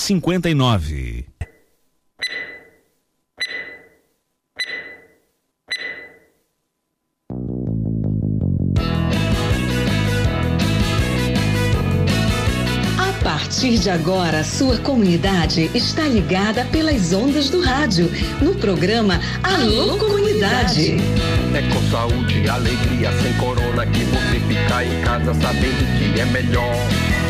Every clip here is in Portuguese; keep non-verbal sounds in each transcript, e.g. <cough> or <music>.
59. A partir de agora, sua comunidade está ligada pelas ondas do rádio, no programa Alô Comunidade. É com saúde e alegria, sem corona, que você fica em casa sabendo que é melhor.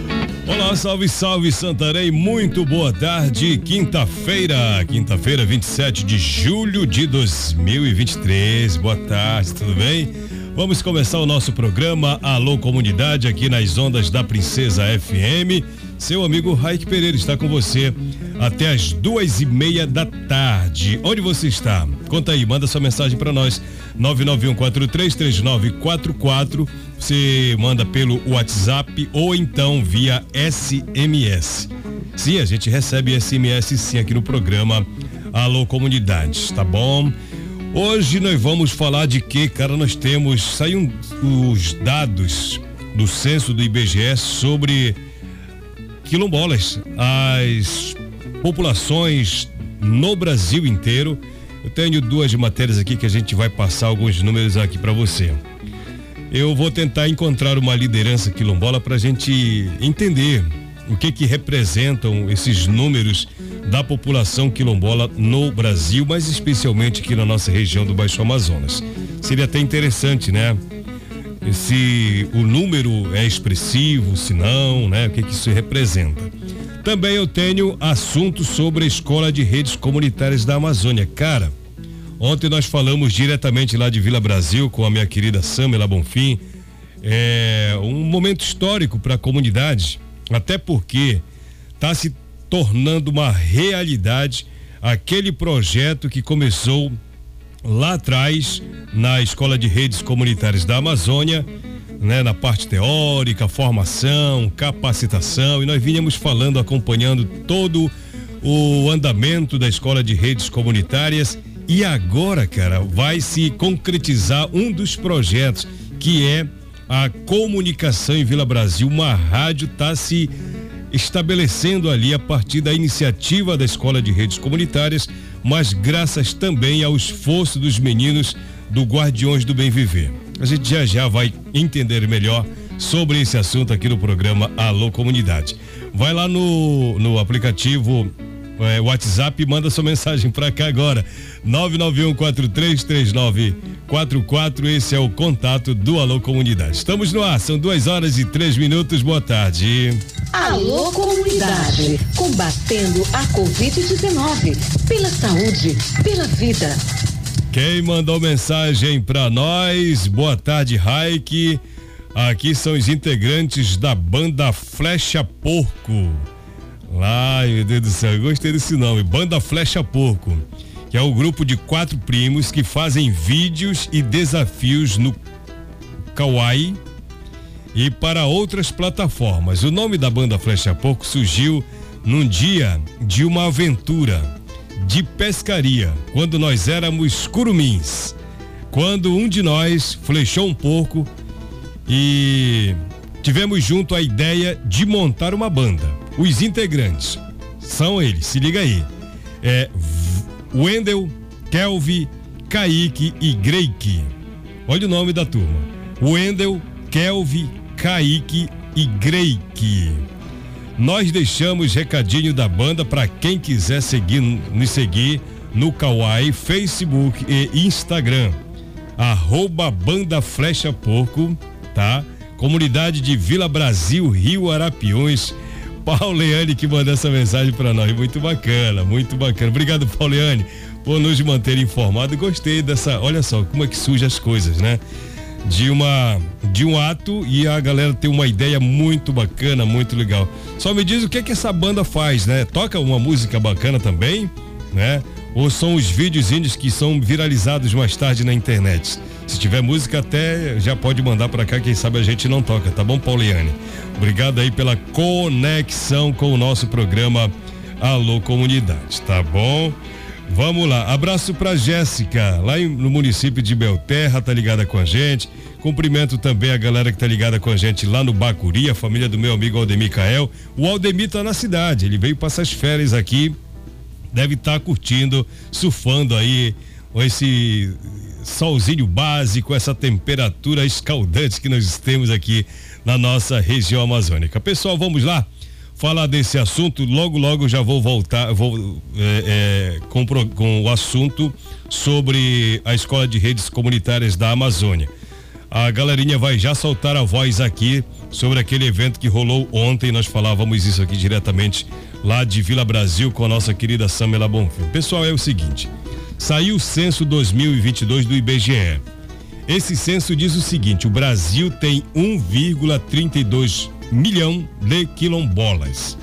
Olá, salve, salve Santarém, muito boa tarde, quinta-feira, quinta-feira, 27 de julho de 2023. Boa tarde, tudo bem? Vamos começar o nosso programa Alô Comunidade aqui nas ondas da Princesa FM. Seu amigo Raik Pereira está com você até as duas e meia da tarde. Onde você está? Conta aí, manda sua mensagem para nós. 991433944. Você manda pelo WhatsApp ou então via SMS. Sim, a gente recebe SMS sim aqui no programa Alô Comunidades, tá bom? Hoje nós vamos falar de que, cara, nós temos saíram os dados do censo do IBGE sobre quilombolas, as populações no Brasil inteiro. Eu tenho duas matérias aqui que a gente vai passar alguns números aqui para você. Eu vou tentar encontrar uma liderança quilombola para a gente entender o que que representam esses números da população quilombola no Brasil, mas especialmente aqui na nossa região do Baixo Amazonas. Seria até interessante, né? Se o número é expressivo, se não, né? O que, que isso representa. Também eu tenho assuntos sobre a Escola de Redes Comunitárias da Amazônia. Cara, ontem nós falamos diretamente lá de Vila Brasil com a minha querida Samela Bonfim. É um momento histórico para a comunidade, até porque está se tornando uma realidade aquele projeto que começou lá atrás, na Escola de Redes Comunitárias da Amazônia, né, na parte teórica, formação, capacitação, e nós vínhamos falando, acompanhando todo o andamento da Escola de Redes Comunitárias. E agora, cara, vai se concretizar um dos projetos que é a comunicação em Vila Brasil. Uma rádio está se estabelecendo ali a partir da iniciativa da Escola de Redes Comunitárias mas graças também ao esforço dos meninos do Guardiões do Bem Viver. A gente já já vai entender melhor sobre esse assunto aqui no programa Alô Comunidade. Vai lá no, no aplicativo é, WhatsApp manda sua mensagem para cá agora. 991433944. Esse é o contato do Alô Comunidade. Estamos no ar, são duas horas e três minutos. Boa tarde. Alô Comunidade, combatendo a Covid-19, pela saúde, pela vida. Quem mandou mensagem para nós? Boa tarde, Raik. Aqui são os integrantes da banda Flecha Porco. Ai, meu Deus do céu, gostei desse nome, Banda Flecha Porco, que é o grupo de quatro primos que fazem vídeos e desafios no Kawaii e para outras plataformas. O nome da banda Flecha Porco surgiu num dia de uma aventura de pescaria, quando nós éramos curumins. Quando um de nós flechou um porco e tivemos junto a ideia de montar uma banda. Os integrantes são eles, se liga aí. É Wendel, Kelvin, Kaique e Greike. Olha o nome da turma. Wendel, Kelvin, Kaique e Greike. Nós deixamos recadinho da banda para quem quiser seguir, nos seguir no Kawaii, Facebook e Instagram. Arroba Banda Flecha Porco, tá? Comunidade de Vila Brasil, Rio Arapiões. Pauliane que mandou essa mensagem para nós. Muito bacana, muito bacana. Obrigado, Pauliane, por nos manter informados. Gostei dessa. Olha só como é que surgem as coisas, né? de uma de um ato e a galera tem uma ideia muito bacana, muito legal. Só me diz o que é que essa banda faz, né? Toca uma música bacana também, né? ou são os videozinhos que são viralizados mais tarde na internet? Se tiver música até já pode mandar para cá, quem sabe a gente não toca, tá bom, Pauliane? Obrigado aí pela conexão com o nosso programa Alô Comunidade, tá bom? Vamos lá, abraço para Jéssica, lá no município de Belterra, tá ligada com a gente. Cumprimento também a galera que tá ligada com a gente lá no Bacuri, a família do meu amigo Aldemir Cael. O Aldemir tá na cidade, ele veio passar as férias aqui, deve estar tá curtindo, surfando aí esse solzinho básico, essa temperatura escaldante que nós temos aqui na nossa região amazônica. Pessoal, vamos lá falar desse assunto. Logo, logo já vou voltar, vou é, é, com, com o assunto sobre a Escola de Redes Comunitárias da Amazônia. A galerinha vai já soltar a voz aqui sobre aquele evento que rolou ontem. Nós falávamos isso aqui diretamente lá de Vila Brasil com a nossa querida Samela Bonfim. Pessoal, é o seguinte: saiu o censo 2022 do IBGE. Esse censo diz o seguinte: o Brasil tem 1,32 milhão de quilombolas.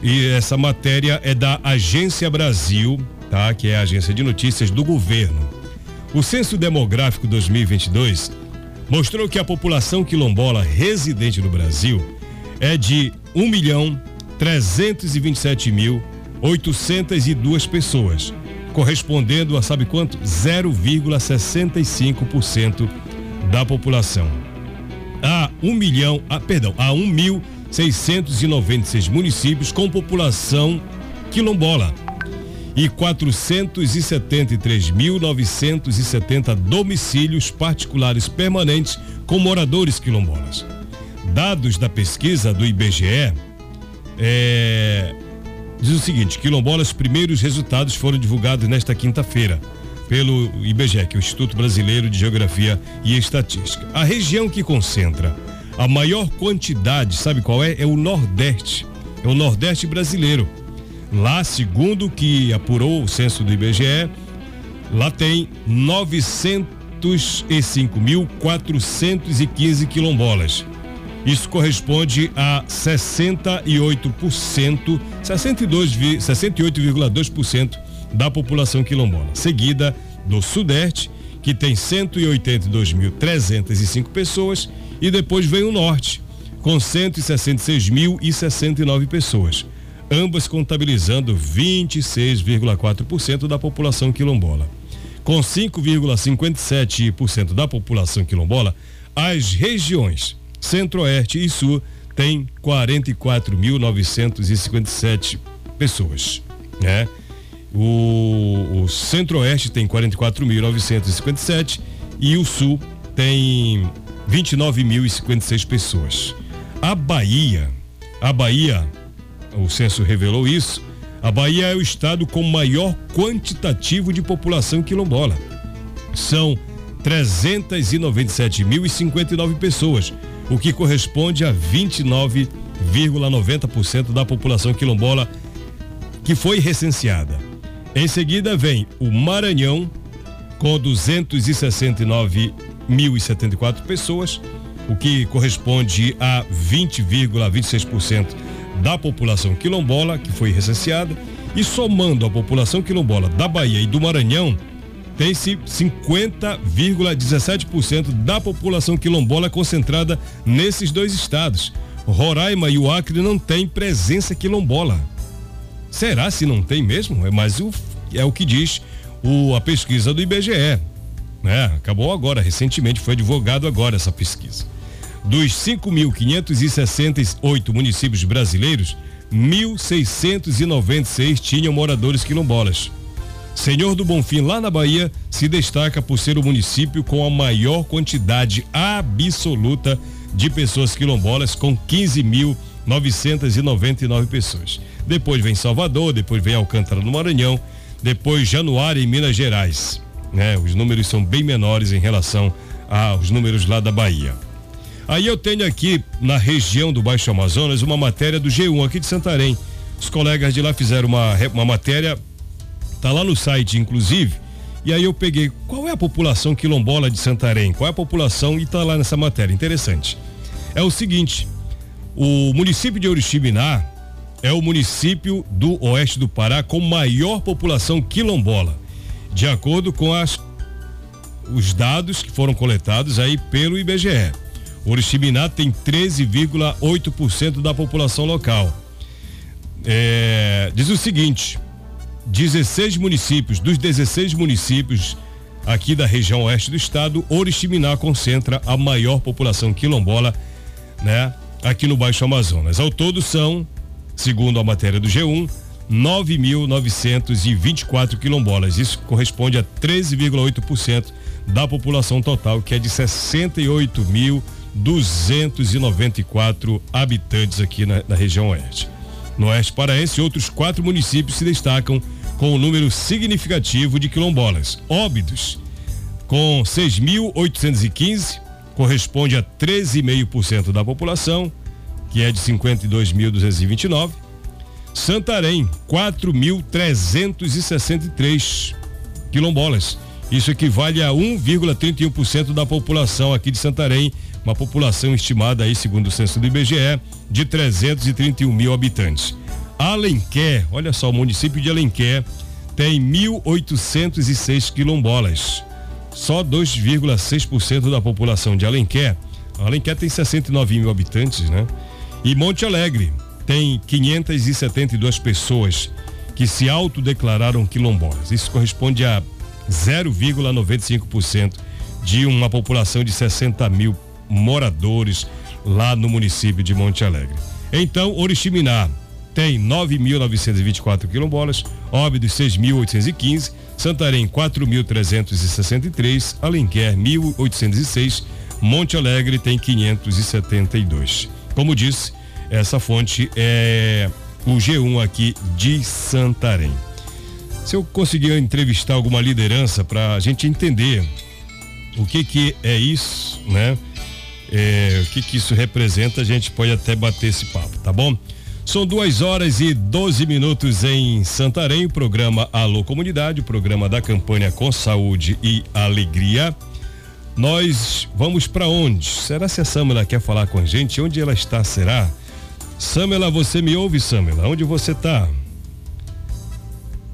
E essa matéria é da Agência Brasil, tá? Que é a agência de notícias do governo. O Censo Demográfico 2022 mostrou que a população quilombola residente no Brasil é de 1 milhão 327 mil 802 pessoas, correspondendo a sabe quanto? 0,65% da população a 1 milhão, a, perdão, a 1.696 municípios com população quilombola e 473.970 domicílios particulares permanentes com moradores quilombolas. Dados da pesquisa do IBGE é, diz o seguinte: quilombolas, primeiros resultados foram divulgados nesta quinta-feira pelo IBGE, que é o Instituto Brasileiro de Geografia e Estatística. A região que concentra a maior quantidade, sabe qual é? É o Nordeste. É o Nordeste brasileiro. Lá, segundo que apurou o censo do IBGE, lá tem 905.415 quilombolas. Isso corresponde a 68%, 62, 68,2% da população quilombola, seguida do Sudeste, que tem 182.305 pessoas, e depois vem o Norte, com 166.069 pessoas, ambas contabilizando 26,4% da população quilombola. Com 5,57% da população quilombola, as regiões Centro-Oeste e Sul têm 44.957 pessoas, né? O, o Centro-Oeste tem 44.957 e o Sul tem 29.056 pessoas. A Bahia, a Bahia, o censo revelou isso, a Bahia é o estado com maior quantitativo de população quilombola. São 397.059 pessoas, o que corresponde a 29,90% da população quilombola que foi recenseada. Em seguida vem o Maranhão, com 269.074 pessoas, o que corresponde a 20,26% da população quilombola que foi recenseada. E somando a população quilombola da Bahia e do Maranhão, tem-se 50,17% da população quilombola concentrada nesses dois estados. Roraima e o Acre não têm presença quilombola. Será se não tem mesmo? É mais o é o que diz o, a pesquisa do IBGE. Né? Acabou agora, recentemente foi divulgado agora essa pesquisa. Dos 5.568 municípios brasileiros, 1.696 tinham moradores quilombolas. Senhor do Bonfim, lá na Bahia, se destaca por ser o município com a maior quantidade absoluta de pessoas quilombolas, com 15.999 pessoas. Depois vem Salvador, depois vem Alcântara no Maranhão, depois Januário em Minas Gerais. Né? Os números são bem menores em relação aos números lá da Bahia. Aí eu tenho aqui na região do Baixo Amazonas uma matéria do G1 aqui de Santarém. Os colegas de lá fizeram uma, uma matéria, tá lá no site inclusive, e aí eu peguei qual é a população quilombola de Santarém, qual é a população e tá lá nessa matéria. Interessante. É o seguinte, o município de Oriximiná é o município do oeste do Pará com maior população quilombola, de acordo com as, os dados que foram coletados aí pelo IBGE. Oriximiná tem 13,8% da população local. É, diz o seguinte: 16 municípios, dos 16 municípios aqui da região oeste do estado, Oriximiná concentra a maior população quilombola, né? Aqui no Baixo Amazonas. Ao todo são, segundo a matéria do G1, 9.924 quilombolas. Isso corresponde a 13,8% da população total, que é de 68.294 habitantes aqui na, na região oeste. No oeste paraense, outros quatro municípios se destacam com um número significativo de quilombolas. Óbidos, com 6.815, corresponde a 13,5% da população, que é de 52.229. Santarém, 4.363 quilombolas. Isso equivale a 1,31% da população aqui de Santarém, uma população estimada aí, segundo o censo do IBGE, de 331 mil habitantes. Alenquer, olha só, o município de Alenquer tem 1.806 quilombolas. Só 2,6% da população de Alenquer. Alenquer tem 69 mil habitantes, né? E Monte Alegre tem 572 pessoas que se autodeclararam quilombolas. Isso corresponde a 0,95% de uma população de 60 mil moradores lá no município de Monte Alegre. Então, Oriximiná tem 9.924 quilombolas, Óbidos 6.815, Santarém 4.363, Alenquer 1.806, Monte Alegre tem 572. Como disse, essa fonte é o G1 aqui de Santarém. Se eu conseguir entrevistar alguma liderança para a gente entender o que que é isso, né? É, o que que isso representa, a gente pode até bater esse papo, tá bom? São duas horas e 12 minutos em Santarém, o programa Alô Comunidade, o programa da campanha Com Saúde e Alegria. Nós vamos para onde? Será se a Samela quer falar com a gente? Onde ela está, será? Samela, você me ouve, Samela? Onde você está?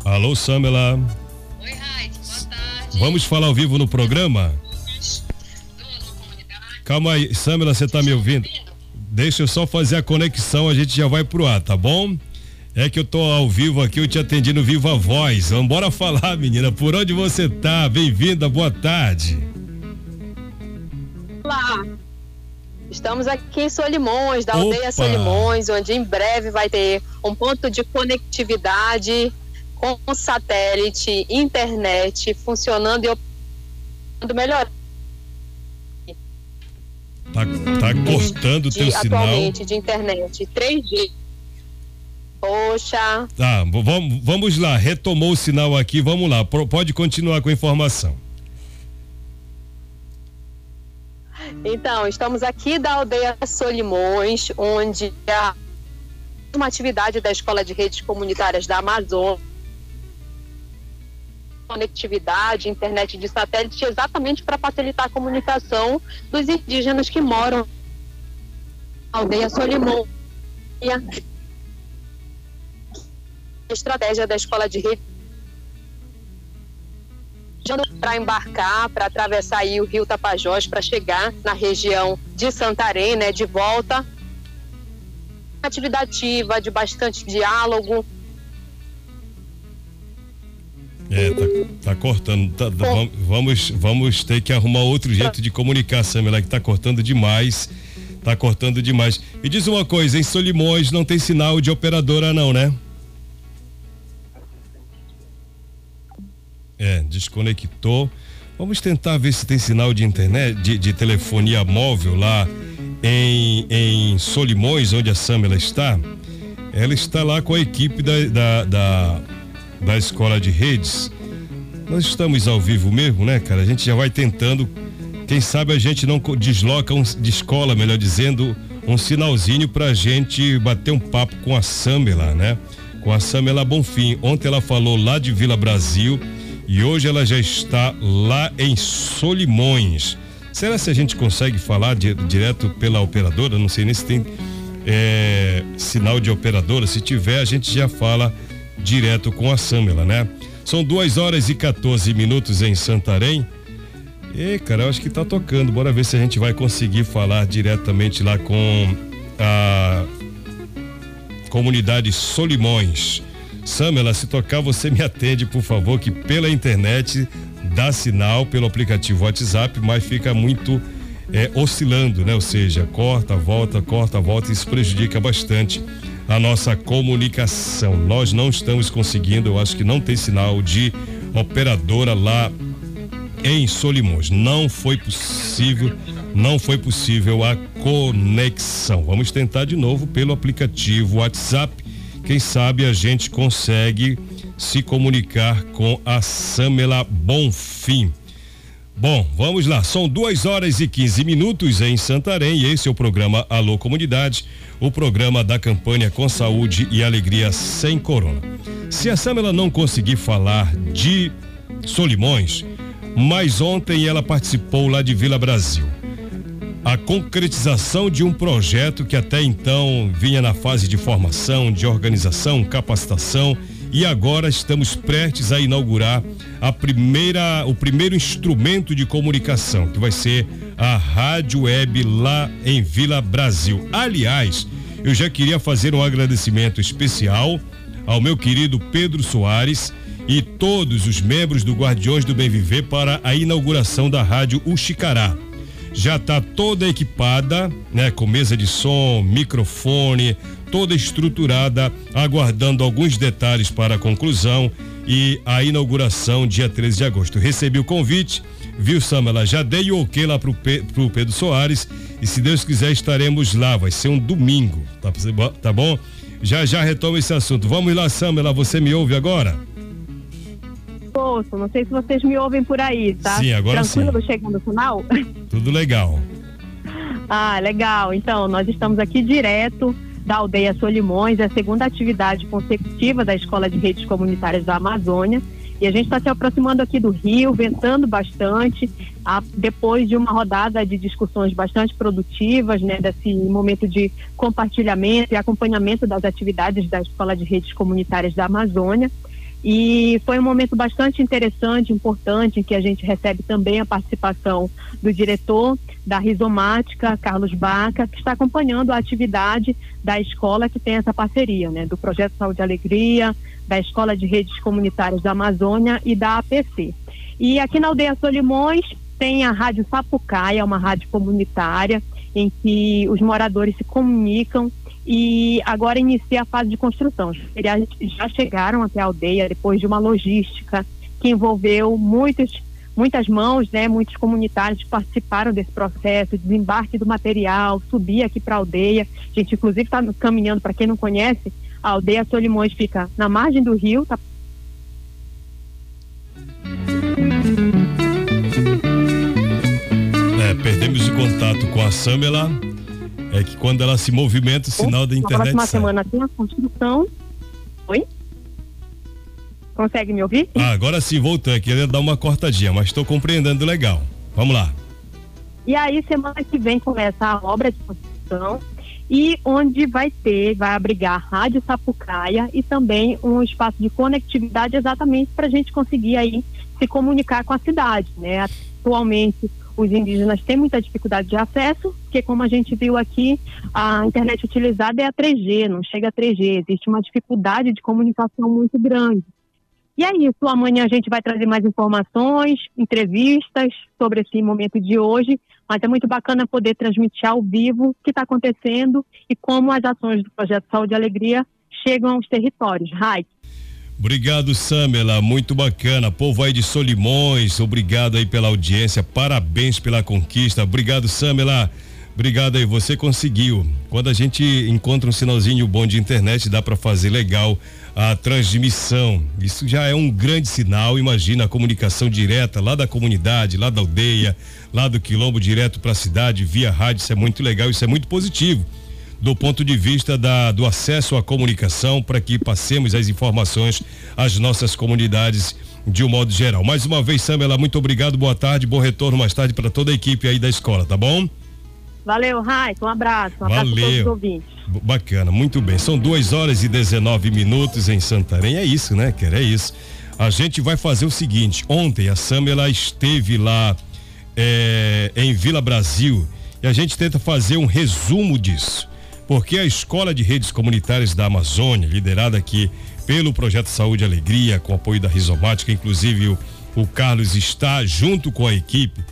Alô, Samela. Oi, Raid, boa tarde. Vamos falar ao vivo no programa? Calma aí, Samela, você está me ouvindo? Deixa eu só fazer a conexão, a gente já vai pro ar, tá bom? É que eu tô ao vivo aqui, eu te atendi no Viva Voz. Vamos bora falar, menina. Por onde você tá? Bem-vinda, boa tarde. Olá. Estamos aqui em Solimões, da Opa. aldeia Solimões, onde em breve vai ter um ponto de conectividade com satélite, internet funcionando e melhor Tá, tá cortando o teu de, sinal. Atualmente de internet 3G. Poxa. Tá, vamos, vamos lá, retomou o sinal aqui, vamos lá, pode continuar com a informação. Então, estamos aqui da aldeia Solimões, onde a uma atividade da Escola de Redes Comunitárias da Amazônia conectividade, internet de satélite, exatamente para facilitar a comunicação dos indígenas que moram na aldeia Solimão. E a estratégia da escola de rede para embarcar, para atravessar aí o rio Tapajós, para chegar na região de Santarém, né, de volta. Atividade ativa, de bastante diálogo, tá, tá cortando. Tá, tá, vamos, vamos ter que arrumar outro jeito de comunicar, Samela, que tá cortando demais. Tá cortando demais. Me diz uma coisa, em Solimões não tem sinal de operadora não, né? É, desconectou. Vamos tentar ver se tem sinal de internet, de, de telefonia móvel lá em, em Solimões, onde a Samela está. Ela está lá com a equipe da, da, da da escola de redes. Nós estamos ao vivo mesmo, né, cara? A gente já vai tentando. Quem sabe a gente não desloca um, de escola, melhor dizendo, um sinalzinho pra gente bater um papo com a Samela, né? Com a Samela Bonfim. Ontem ela falou lá de Vila Brasil e hoje ela já está lá em Solimões. Será se a gente consegue falar de, direto pela operadora? Não sei nem se tem é, sinal de operadora. Se tiver, a gente já fala direto com a Samela, né? São duas horas e 14 minutos em Santarém. E, cara, eu acho que tá tocando. Bora ver se a gente vai conseguir falar diretamente lá com a comunidade Solimões. Samela, se tocar, você me atende, por favor, que pela internet dá sinal pelo aplicativo WhatsApp, mas fica muito é, oscilando, né? Ou seja, corta, volta, corta, volta, isso prejudica bastante a nossa comunicação. Nós não estamos conseguindo, eu acho que não tem sinal de operadora lá em Solimões. Não foi possível, não foi possível a conexão. Vamos tentar de novo pelo aplicativo WhatsApp. Quem sabe a gente consegue se comunicar com a Samela Bonfim. Bom, vamos lá. São duas horas e 15 minutos em Santarém e esse é o programa Alô Comunidade, o programa da campanha Com Saúde e Alegria Sem Corona. Se a Samela não conseguir falar de Solimões, mas ontem ela participou lá de Vila Brasil. A concretização de um projeto que até então vinha na fase de formação, de organização, capacitação e agora estamos prestes a inaugurar a primeira, o primeiro instrumento de comunicação, que vai ser a Rádio Web lá em Vila Brasil. Aliás, eu já queria fazer um agradecimento especial ao meu querido Pedro Soares e todos os membros do Guardiões do Bem Viver para a inauguração da Rádio Uxicará já está toda equipada, né, com mesa de som, microfone, toda estruturada, aguardando alguns detalhes para a conclusão e a inauguração dia 13 de agosto. Recebi o convite, viu, Samela? Já dei o ok lá pro, pro Pedro Soares e se Deus quiser estaremos lá. Vai ser um domingo, tá, tá bom? Já já retomo esse assunto. Vamos lá, Samela, você me ouve agora? Ouço, não sei se vocês me ouvem por aí, tá? Sim, agora Tranquilo sim. chegando no final? <laughs> Tudo legal. ah, legal. Então, nós estamos aqui direto da aldeia Solimões, é a segunda atividade consecutiva da Escola de Redes Comunitárias da Amazônia. E a gente está se aproximando aqui do Rio, ventando bastante, a, depois de uma rodada de discussões bastante produtivas, né, desse momento de compartilhamento e acompanhamento das atividades da Escola de Redes Comunitárias da Amazônia. E foi um momento bastante interessante, importante, em que a gente recebe também a participação do diretor da Rizomática, Carlos Baca, que está acompanhando a atividade da escola que tem essa parceria, né, do Projeto Saúde e Alegria, da Escola de Redes Comunitárias da Amazônia e da APC. E aqui na Aldeia Solimões tem a Rádio Sapucaia, uma rádio comunitária, em que os moradores se comunicam e agora inicia a fase de construção. Eles já chegaram até a aldeia depois de uma logística que envolveu muitos, muitas mãos, né, muitos comunitários que participaram desse processo, desembarque do material, subir aqui para a aldeia. A gente, inclusive, está caminhando, para quem não conhece, a aldeia Solimões fica na margem do rio, tá é, perdemos o contato com a Samela é que quando ela se movimenta, o sinal da internet. Na próxima sai. semana tem a construção. Oi? Consegue me ouvir? Ah, agora sim, voltou. Queria dar uma cortadinha, mas estou compreendendo legal. Vamos lá. E aí, semana que vem começa a obra de construção e onde vai ter, vai abrigar a Rádio Sapucaia e também um espaço de conectividade exatamente para a gente conseguir aí se comunicar com a cidade, né? Atualmente os indígenas têm muita dificuldade de acesso, porque como a gente viu aqui, a internet utilizada é a 3G, não chega a 3G, existe uma dificuldade de comunicação muito grande. E é isso, amanhã a gente vai trazer mais informações, entrevistas sobre esse momento de hoje, mas é muito bacana poder transmitir ao vivo o que está acontecendo e como as ações do Projeto Saúde e Alegria chegam aos territórios. Raik. Obrigado, Samela. Muito bacana. Povo aí de Solimões, obrigado aí pela audiência. Parabéns pela conquista. Obrigado, Samela. Obrigado aí, você conseguiu. Quando a gente encontra um sinalzinho bom de internet, dá para fazer legal a transmissão. Isso já é um grande sinal. Imagina a comunicação direta lá da comunidade, lá da aldeia, lá do quilombo direto para a cidade via rádio. Isso é muito legal, isso é muito positivo do ponto de vista da, do acesso à comunicação para que passemos as informações às nossas comunidades de um modo geral. Mais uma vez, Samela, muito obrigado, boa tarde, bom retorno mais tarde para toda a equipe aí da escola, tá bom? Valeu, Raik, um abraço. Um abraço Valeu. os ouvintes. Bacana, muito bem. São 2 horas e 19 minutos em Santarém. É isso, né, Quer? É isso. A gente vai fazer o seguinte: ontem a Samela esteve lá é, em Vila Brasil e a gente tenta fazer um resumo disso. Porque a Escola de Redes Comunitárias da Amazônia, liderada aqui pelo Projeto Saúde e Alegria, com apoio da Rizomática, inclusive o, o Carlos está junto com a equipe,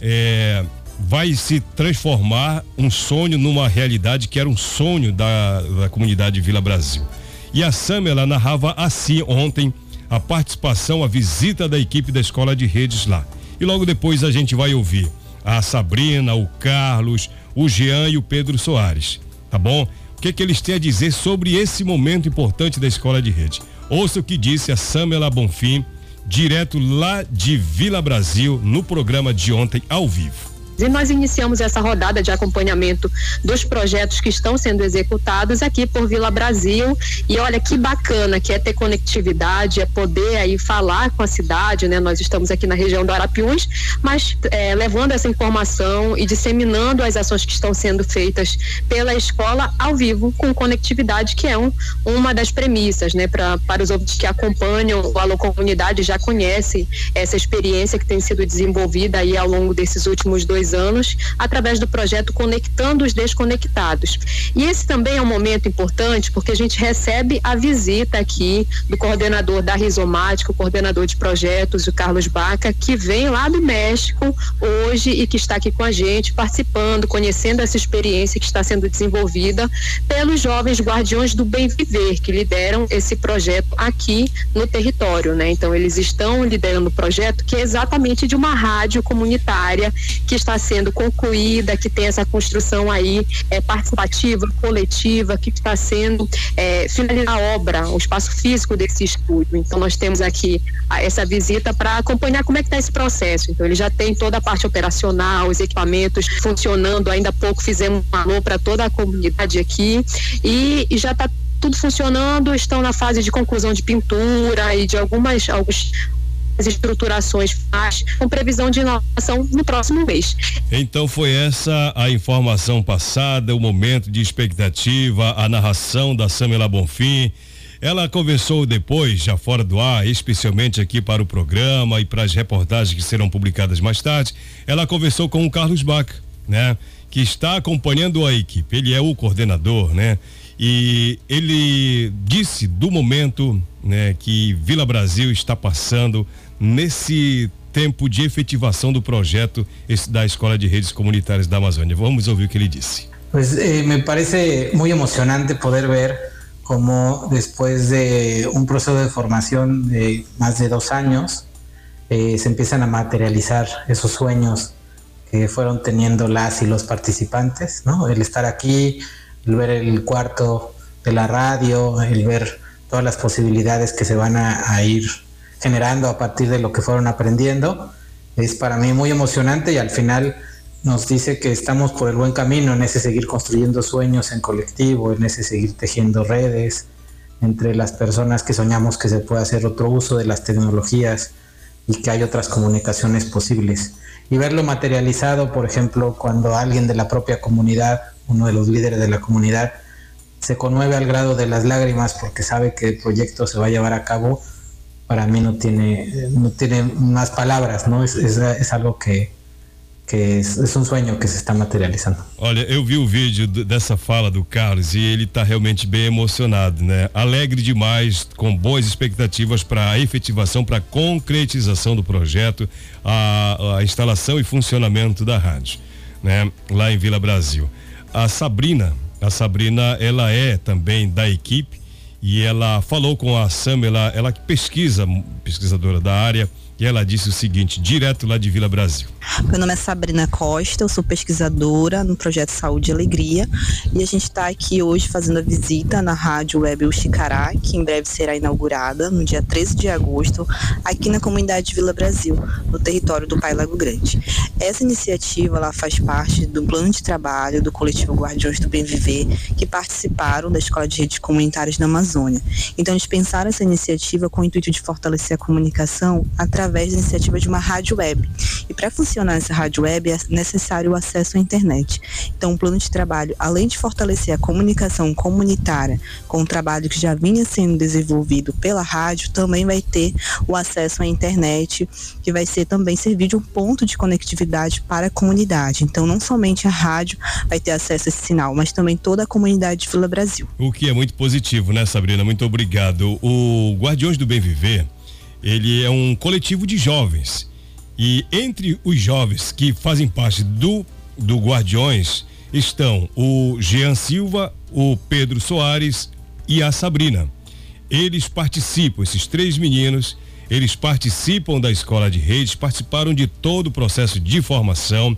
é, vai se transformar um sonho numa realidade que era um sonho da, da comunidade Vila Brasil. E a Sam, ela narrava assim ontem a participação, a visita da equipe da escola de redes lá. E logo depois a gente vai ouvir a Sabrina, o Carlos, o Jean e o Pedro Soares. Tá bom? O que, que eles têm a dizer sobre esse momento importante da escola de rede? Ouça o que disse a Samela Bonfim, direto lá de Vila Brasil, no programa de ontem ao vivo. E nós iniciamos essa rodada de acompanhamento dos projetos que estão sendo executados aqui por Vila Brasil. E olha que bacana que é ter conectividade, é poder aí falar com a cidade, né? Nós estamos aqui na região do Arapiuns, mas é, levando essa informação e disseminando as ações que estão sendo feitas pela escola ao vivo com conectividade, que é um, uma das premissas, né? Pra, para os ouvintes que acompanham o Alô Comunidade já conhecem essa experiência que tem sido desenvolvida aí ao longo desses últimos dois anos, através do projeto Conectando os Desconectados. E esse também é um momento importante porque a gente recebe a visita aqui do coordenador da Rizomática, o coordenador de projetos, o Carlos Baca, que vem lá do México hoje e que está aqui com a gente, participando, conhecendo essa experiência que está sendo desenvolvida pelos jovens guardiões do bem viver, que lideram esse projeto aqui no território, né? Então eles estão liderando o projeto que é exatamente de uma rádio comunitária que está sendo concluída, que tem essa construção aí é, participativa, coletiva, que está sendo é, finalizada a obra, o espaço físico desse estúdio. Então nós temos aqui a, essa visita para acompanhar como é que está esse processo. Então ele já tem toda a parte operacional, os equipamentos funcionando. Ainda há pouco fizemos um alô para toda a comunidade aqui e, e já está tudo funcionando, estão na fase de conclusão de pintura e de algumas alguns as estruturações faz, com previsão de inovação no próximo mês. Então foi essa a informação passada, o momento de expectativa, a narração da Samela Bonfim. Ela conversou depois, já fora do ar, especialmente aqui para o programa e para as reportagens que serão publicadas mais tarde. Ela conversou com o Carlos Bach, né? Que está acompanhando a equipe. Ele é o coordenador, né? E ele disse do momento, né, que Vila Brasil está passando nesse tempo de efetivação do projeto da Escola de Redes Comunitárias da Amazônia. Vamos ouvir o que ele disse. Pues eh, me parece muy emocionante poder ver cómo después de un proceso de formación de más de dos años eh, se empiezan a materializar esos sueños que fueron teniendo las y los participantes, ¿no? El estar aquí, el ver el cuarto de la radio, el ver todas las posibilidades que se van a, a ir generando a partir de lo que fueron aprendiendo. Es para mí muy emocionante y al final nos dice que estamos por el buen camino en ese seguir construyendo sueños en colectivo, en ese seguir tejiendo redes entre las personas que soñamos que se puede hacer otro uso de las tecnologías y que hay otras comunicaciones posibles. Y verlo materializado, por ejemplo, cuando alguien de la propia comunidad, uno de los líderes de la comunidad, se conmueve al grado de las lágrimas porque sabe que el proyecto se va a llevar a cabo, para mí no tiene, no tiene más palabras, ¿no? Es, es, es algo que, que é um sonho que se está materializando. Olha, eu vi o vídeo dessa fala do Carlos e ele está realmente bem emocionado, né? Alegre demais, com boas expectativas para a efetivação, para a concretização do projeto, a, a, instalação e funcionamento da rádio, né? Lá em Vila Brasil. A Sabrina, a Sabrina, ela é também da equipe e ela falou com a Sam, ela, ela pesquisa, pesquisadora da área, e ela disse o seguinte, direto lá de Vila Brasil. Meu nome é Sabrina Costa, eu sou pesquisadora no projeto Saúde e Alegria e a gente está aqui hoje fazendo a visita na Rádio Web Uxicará, que em breve será inaugurada no dia 13 de agosto, aqui na comunidade de Vila Brasil, no território do Pai Lago Grande. Essa iniciativa ela faz parte do plano de trabalho do coletivo Guardiões do Bem Viver, que participaram da Escola de Redes Comunitárias na Amazônia. Então, eles pensaram essa iniciativa com o intuito de fortalecer a comunicação através da iniciativa de uma rádio web. E para funcionar essa rádio web é necessário o acesso à internet. Então, o plano de trabalho, além de fortalecer a comunicação comunitária com o trabalho que já vinha sendo desenvolvido pela rádio, também vai ter o acesso à internet, que vai ser também servir de um ponto de conectividade para a comunidade. Então, não somente a rádio vai ter acesso a esse sinal, mas também toda a comunidade de Vila Brasil. O que é muito positivo, né, Sabrina? Muito obrigado. O Guardiões do Bem Viver, ele é um coletivo de jovens. E entre os jovens que fazem parte do, do Guardiões estão o Jean Silva, o Pedro Soares e a Sabrina. Eles participam, esses três meninos, eles participam da escola de redes, participaram de todo o processo de formação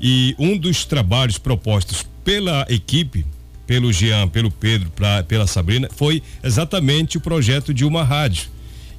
e um dos trabalhos propostos pela equipe, pelo Jean, pelo Pedro, pra, pela Sabrina, foi exatamente o projeto de uma rádio.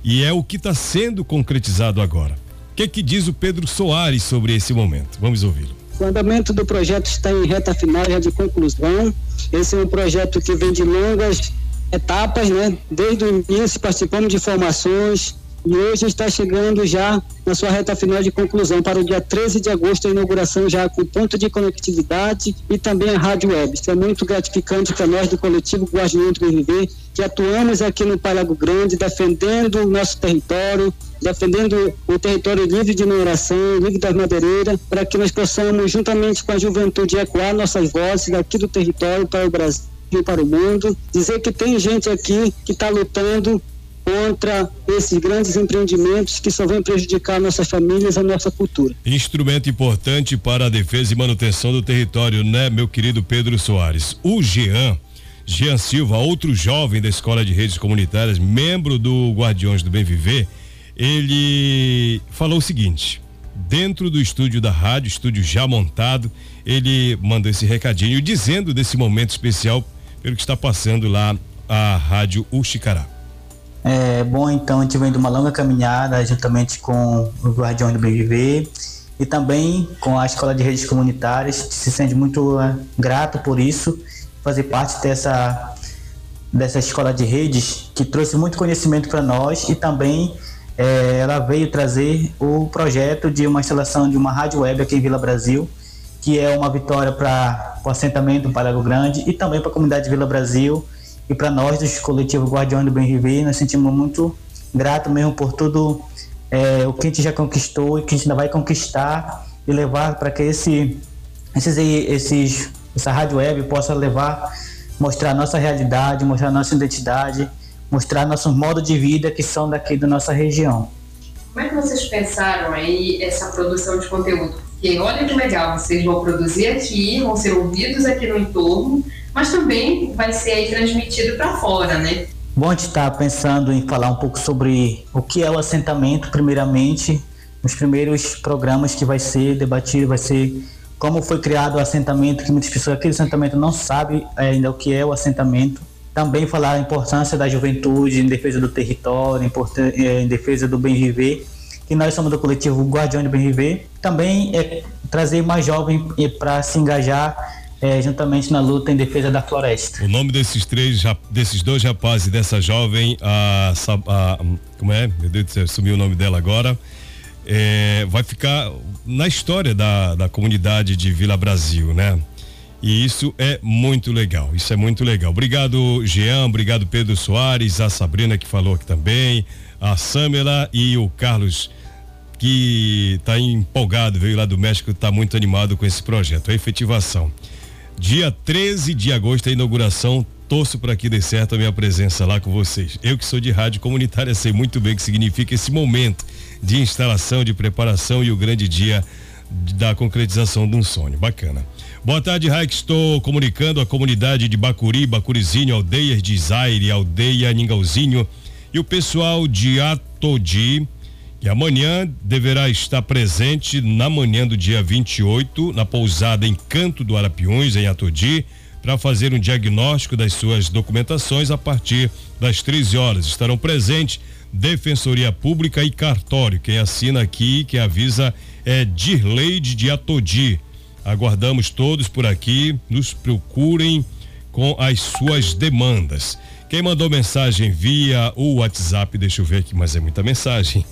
E é o que está sendo concretizado agora. O que, que diz o Pedro Soares sobre esse momento? Vamos ouvi-lo. O andamento do projeto está em reta final, já de conclusão. Esse é um projeto que vem de longas etapas, né? Desde o início participamos de formações, e hoje está chegando já na sua reta final de conclusão para o dia 13 de agosto, a inauguração já com ponto de conectividade e também a rádio web. Isso é muito gratificante para nós do coletivo Guardião do RV, que atuamos aqui no Palago Grande, defendendo o nosso território, defendendo o território livre de mineração, livre das madeireiras, para que nós possamos, juntamente com a juventude, ecoar nossas vozes daqui do território para o Brasil para o mundo, dizer que tem gente aqui que está lutando contra esses grandes empreendimentos que só vão prejudicar nossas famílias, a nossa cultura. Instrumento importante para a defesa e manutenção do território, né, meu querido Pedro Soares? O Jean, Jean Silva, outro jovem da Escola de Redes Comunitárias, membro do Guardiões do Bem Viver, ele falou o seguinte: dentro do estúdio da rádio, estúdio já montado, ele mandou esse recadinho dizendo desse momento especial pelo que está passando lá a Rádio Uxicará. É, bom, então a gente vem de uma longa caminhada juntamente com o Guardião do BVV e também com a Escola de Redes Comunitárias, se sente muito é, grato por isso, fazer parte dessa, dessa escola de redes que trouxe muito conhecimento para nós e também é, ela veio trazer o projeto de uma instalação de uma rádio web aqui em Vila Brasil, que é uma vitória para o assentamento do Parago Grande e também para a comunidade de Vila Brasil e para nós, dos coletivos Guardião do Bem Viver, nós sentimos muito grato mesmo por tudo é, o que a gente já conquistou e que a gente ainda vai conquistar e levar para que esse, esses, esses, essa rádio web possa levar, mostrar nossa realidade, mostrar nossa identidade, mostrar nossos modos de vida que são daqui da nossa região. Como é que vocês pensaram aí essa produção de conteúdo? Porque olha que legal, vocês vão produzir aqui, vão ser ouvidos aqui no entorno, mas também vai ser transmitido para fora, né? Bom, a gente está pensando em falar um pouco sobre o que é o assentamento, primeiramente, nos primeiros programas que vai ser debatido, vai ser como foi criado o assentamento, que muitas pessoas aqui do assentamento não sabem ainda o que é o assentamento. Também falar a importância da juventude em defesa do território, em defesa do bem viver, que nós somos do coletivo Guardião do Bem Viver. Também é trazer mais jovens para se engajar é, juntamente na luta em defesa da floresta. O nome desses três, desses dois rapazes e dessa jovem, a, a, como é? Meu Deus do céu, sumiu o nome dela agora. É, vai ficar na história da, da comunidade de Vila Brasil, né? E isso é muito legal, isso é muito legal. Obrigado, Jean, obrigado, Pedro Soares, a Sabrina que falou aqui também, a Samela e o Carlos, que está empolgado, veio lá do México, está muito animado com esse projeto, a efetivação. Dia 13 de agosto, a inauguração. Torço para que dê certo a minha presença lá com vocês. Eu que sou de rádio comunitária sei muito bem o que significa esse momento de instalação, de preparação e o grande dia da concretização de um sonho. Bacana. Boa tarde, Raik. Estou comunicando a comunidade de Bacuri, Bacurizinho, aldeias de Zaire, aldeia Ningauzinho e o pessoal de Atodi e amanhã deverá estar presente na manhã do dia 28 na pousada Encanto do Arapiões em Atodi para fazer um diagnóstico das suas documentações a partir das 13 horas. Estarão presentes Defensoria Pública e Cartório. Quem assina aqui, quem avisa é Dirleide de Atodi. Aguardamos todos por aqui, nos procurem com as suas demandas. Quem mandou mensagem via o WhatsApp, deixa eu ver aqui, mas é muita mensagem.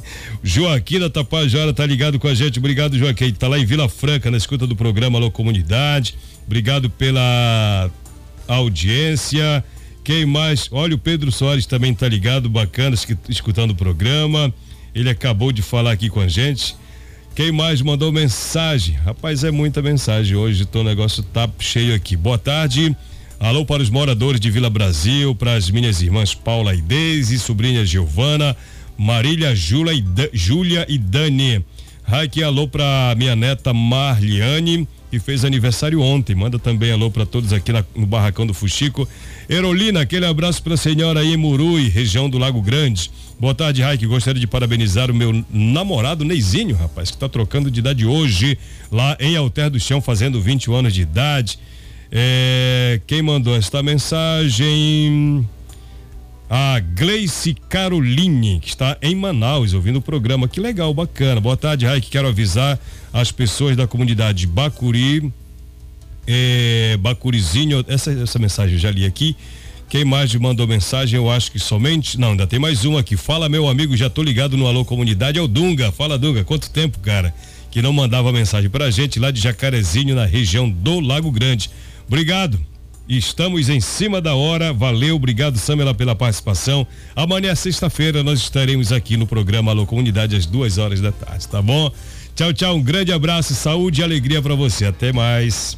Joaquim da Tapajara tá ligado com a gente. Obrigado, Joaquim. Tá lá em Vila Franca, na escuta do programa Alô Comunidade. Obrigado pela audiência. Quem mais? Olha, o Pedro Soares também tá ligado, bacana, escutando o programa. Ele acabou de falar aqui com a gente. Quem mais mandou mensagem? Rapaz, é muita mensagem hoje, o negócio tá cheio aqui. Boa tarde. Alô para os moradores de Vila Brasil, para as minhas irmãs Paula e Deise, sobrinha Giovana, Marília, Júlia e, Júlia e Dani. Raik, alô para minha neta Marliane, que fez aniversário ontem. Manda também alô para todos aqui na, no Barracão do Fuxico. Erolina, aquele abraço para a senhora aí em Murui, região do Lago Grande. Boa tarde, Raik. Gostaria de parabenizar o meu namorado Neizinho, rapaz, que está trocando de idade hoje, lá em Alter do Chão, fazendo 21 anos de idade. É, quem mandou esta mensagem? A Gleice Caroline, que está em Manaus, ouvindo o programa. Que legal, bacana. Boa tarde, Raik. Quero avisar as pessoas da comunidade Bacuri, é, Bacurizinho. Essa, essa mensagem eu já li aqui. Quem mais mandou mensagem, eu acho que somente. Não, ainda tem mais uma aqui. Fala, meu amigo, já tô ligado no Alô Comunidade. É o Dunga. Fala, Dunga. Quanto tempo, cara? Que não mandava mensagem pra gente lá de Jacarezinho, na região do Lago Grande. Obrigado. Estamos em cima da hora. Valeu, obrigado, Samela, pela participação. Amanhã, sexta-feira, nós estaremos aqui no programa Alô Comunidade às duas horas da tarde, tá bom? Tchau, tchau. Um grande abraço, saúde e alegria para você. Até mais.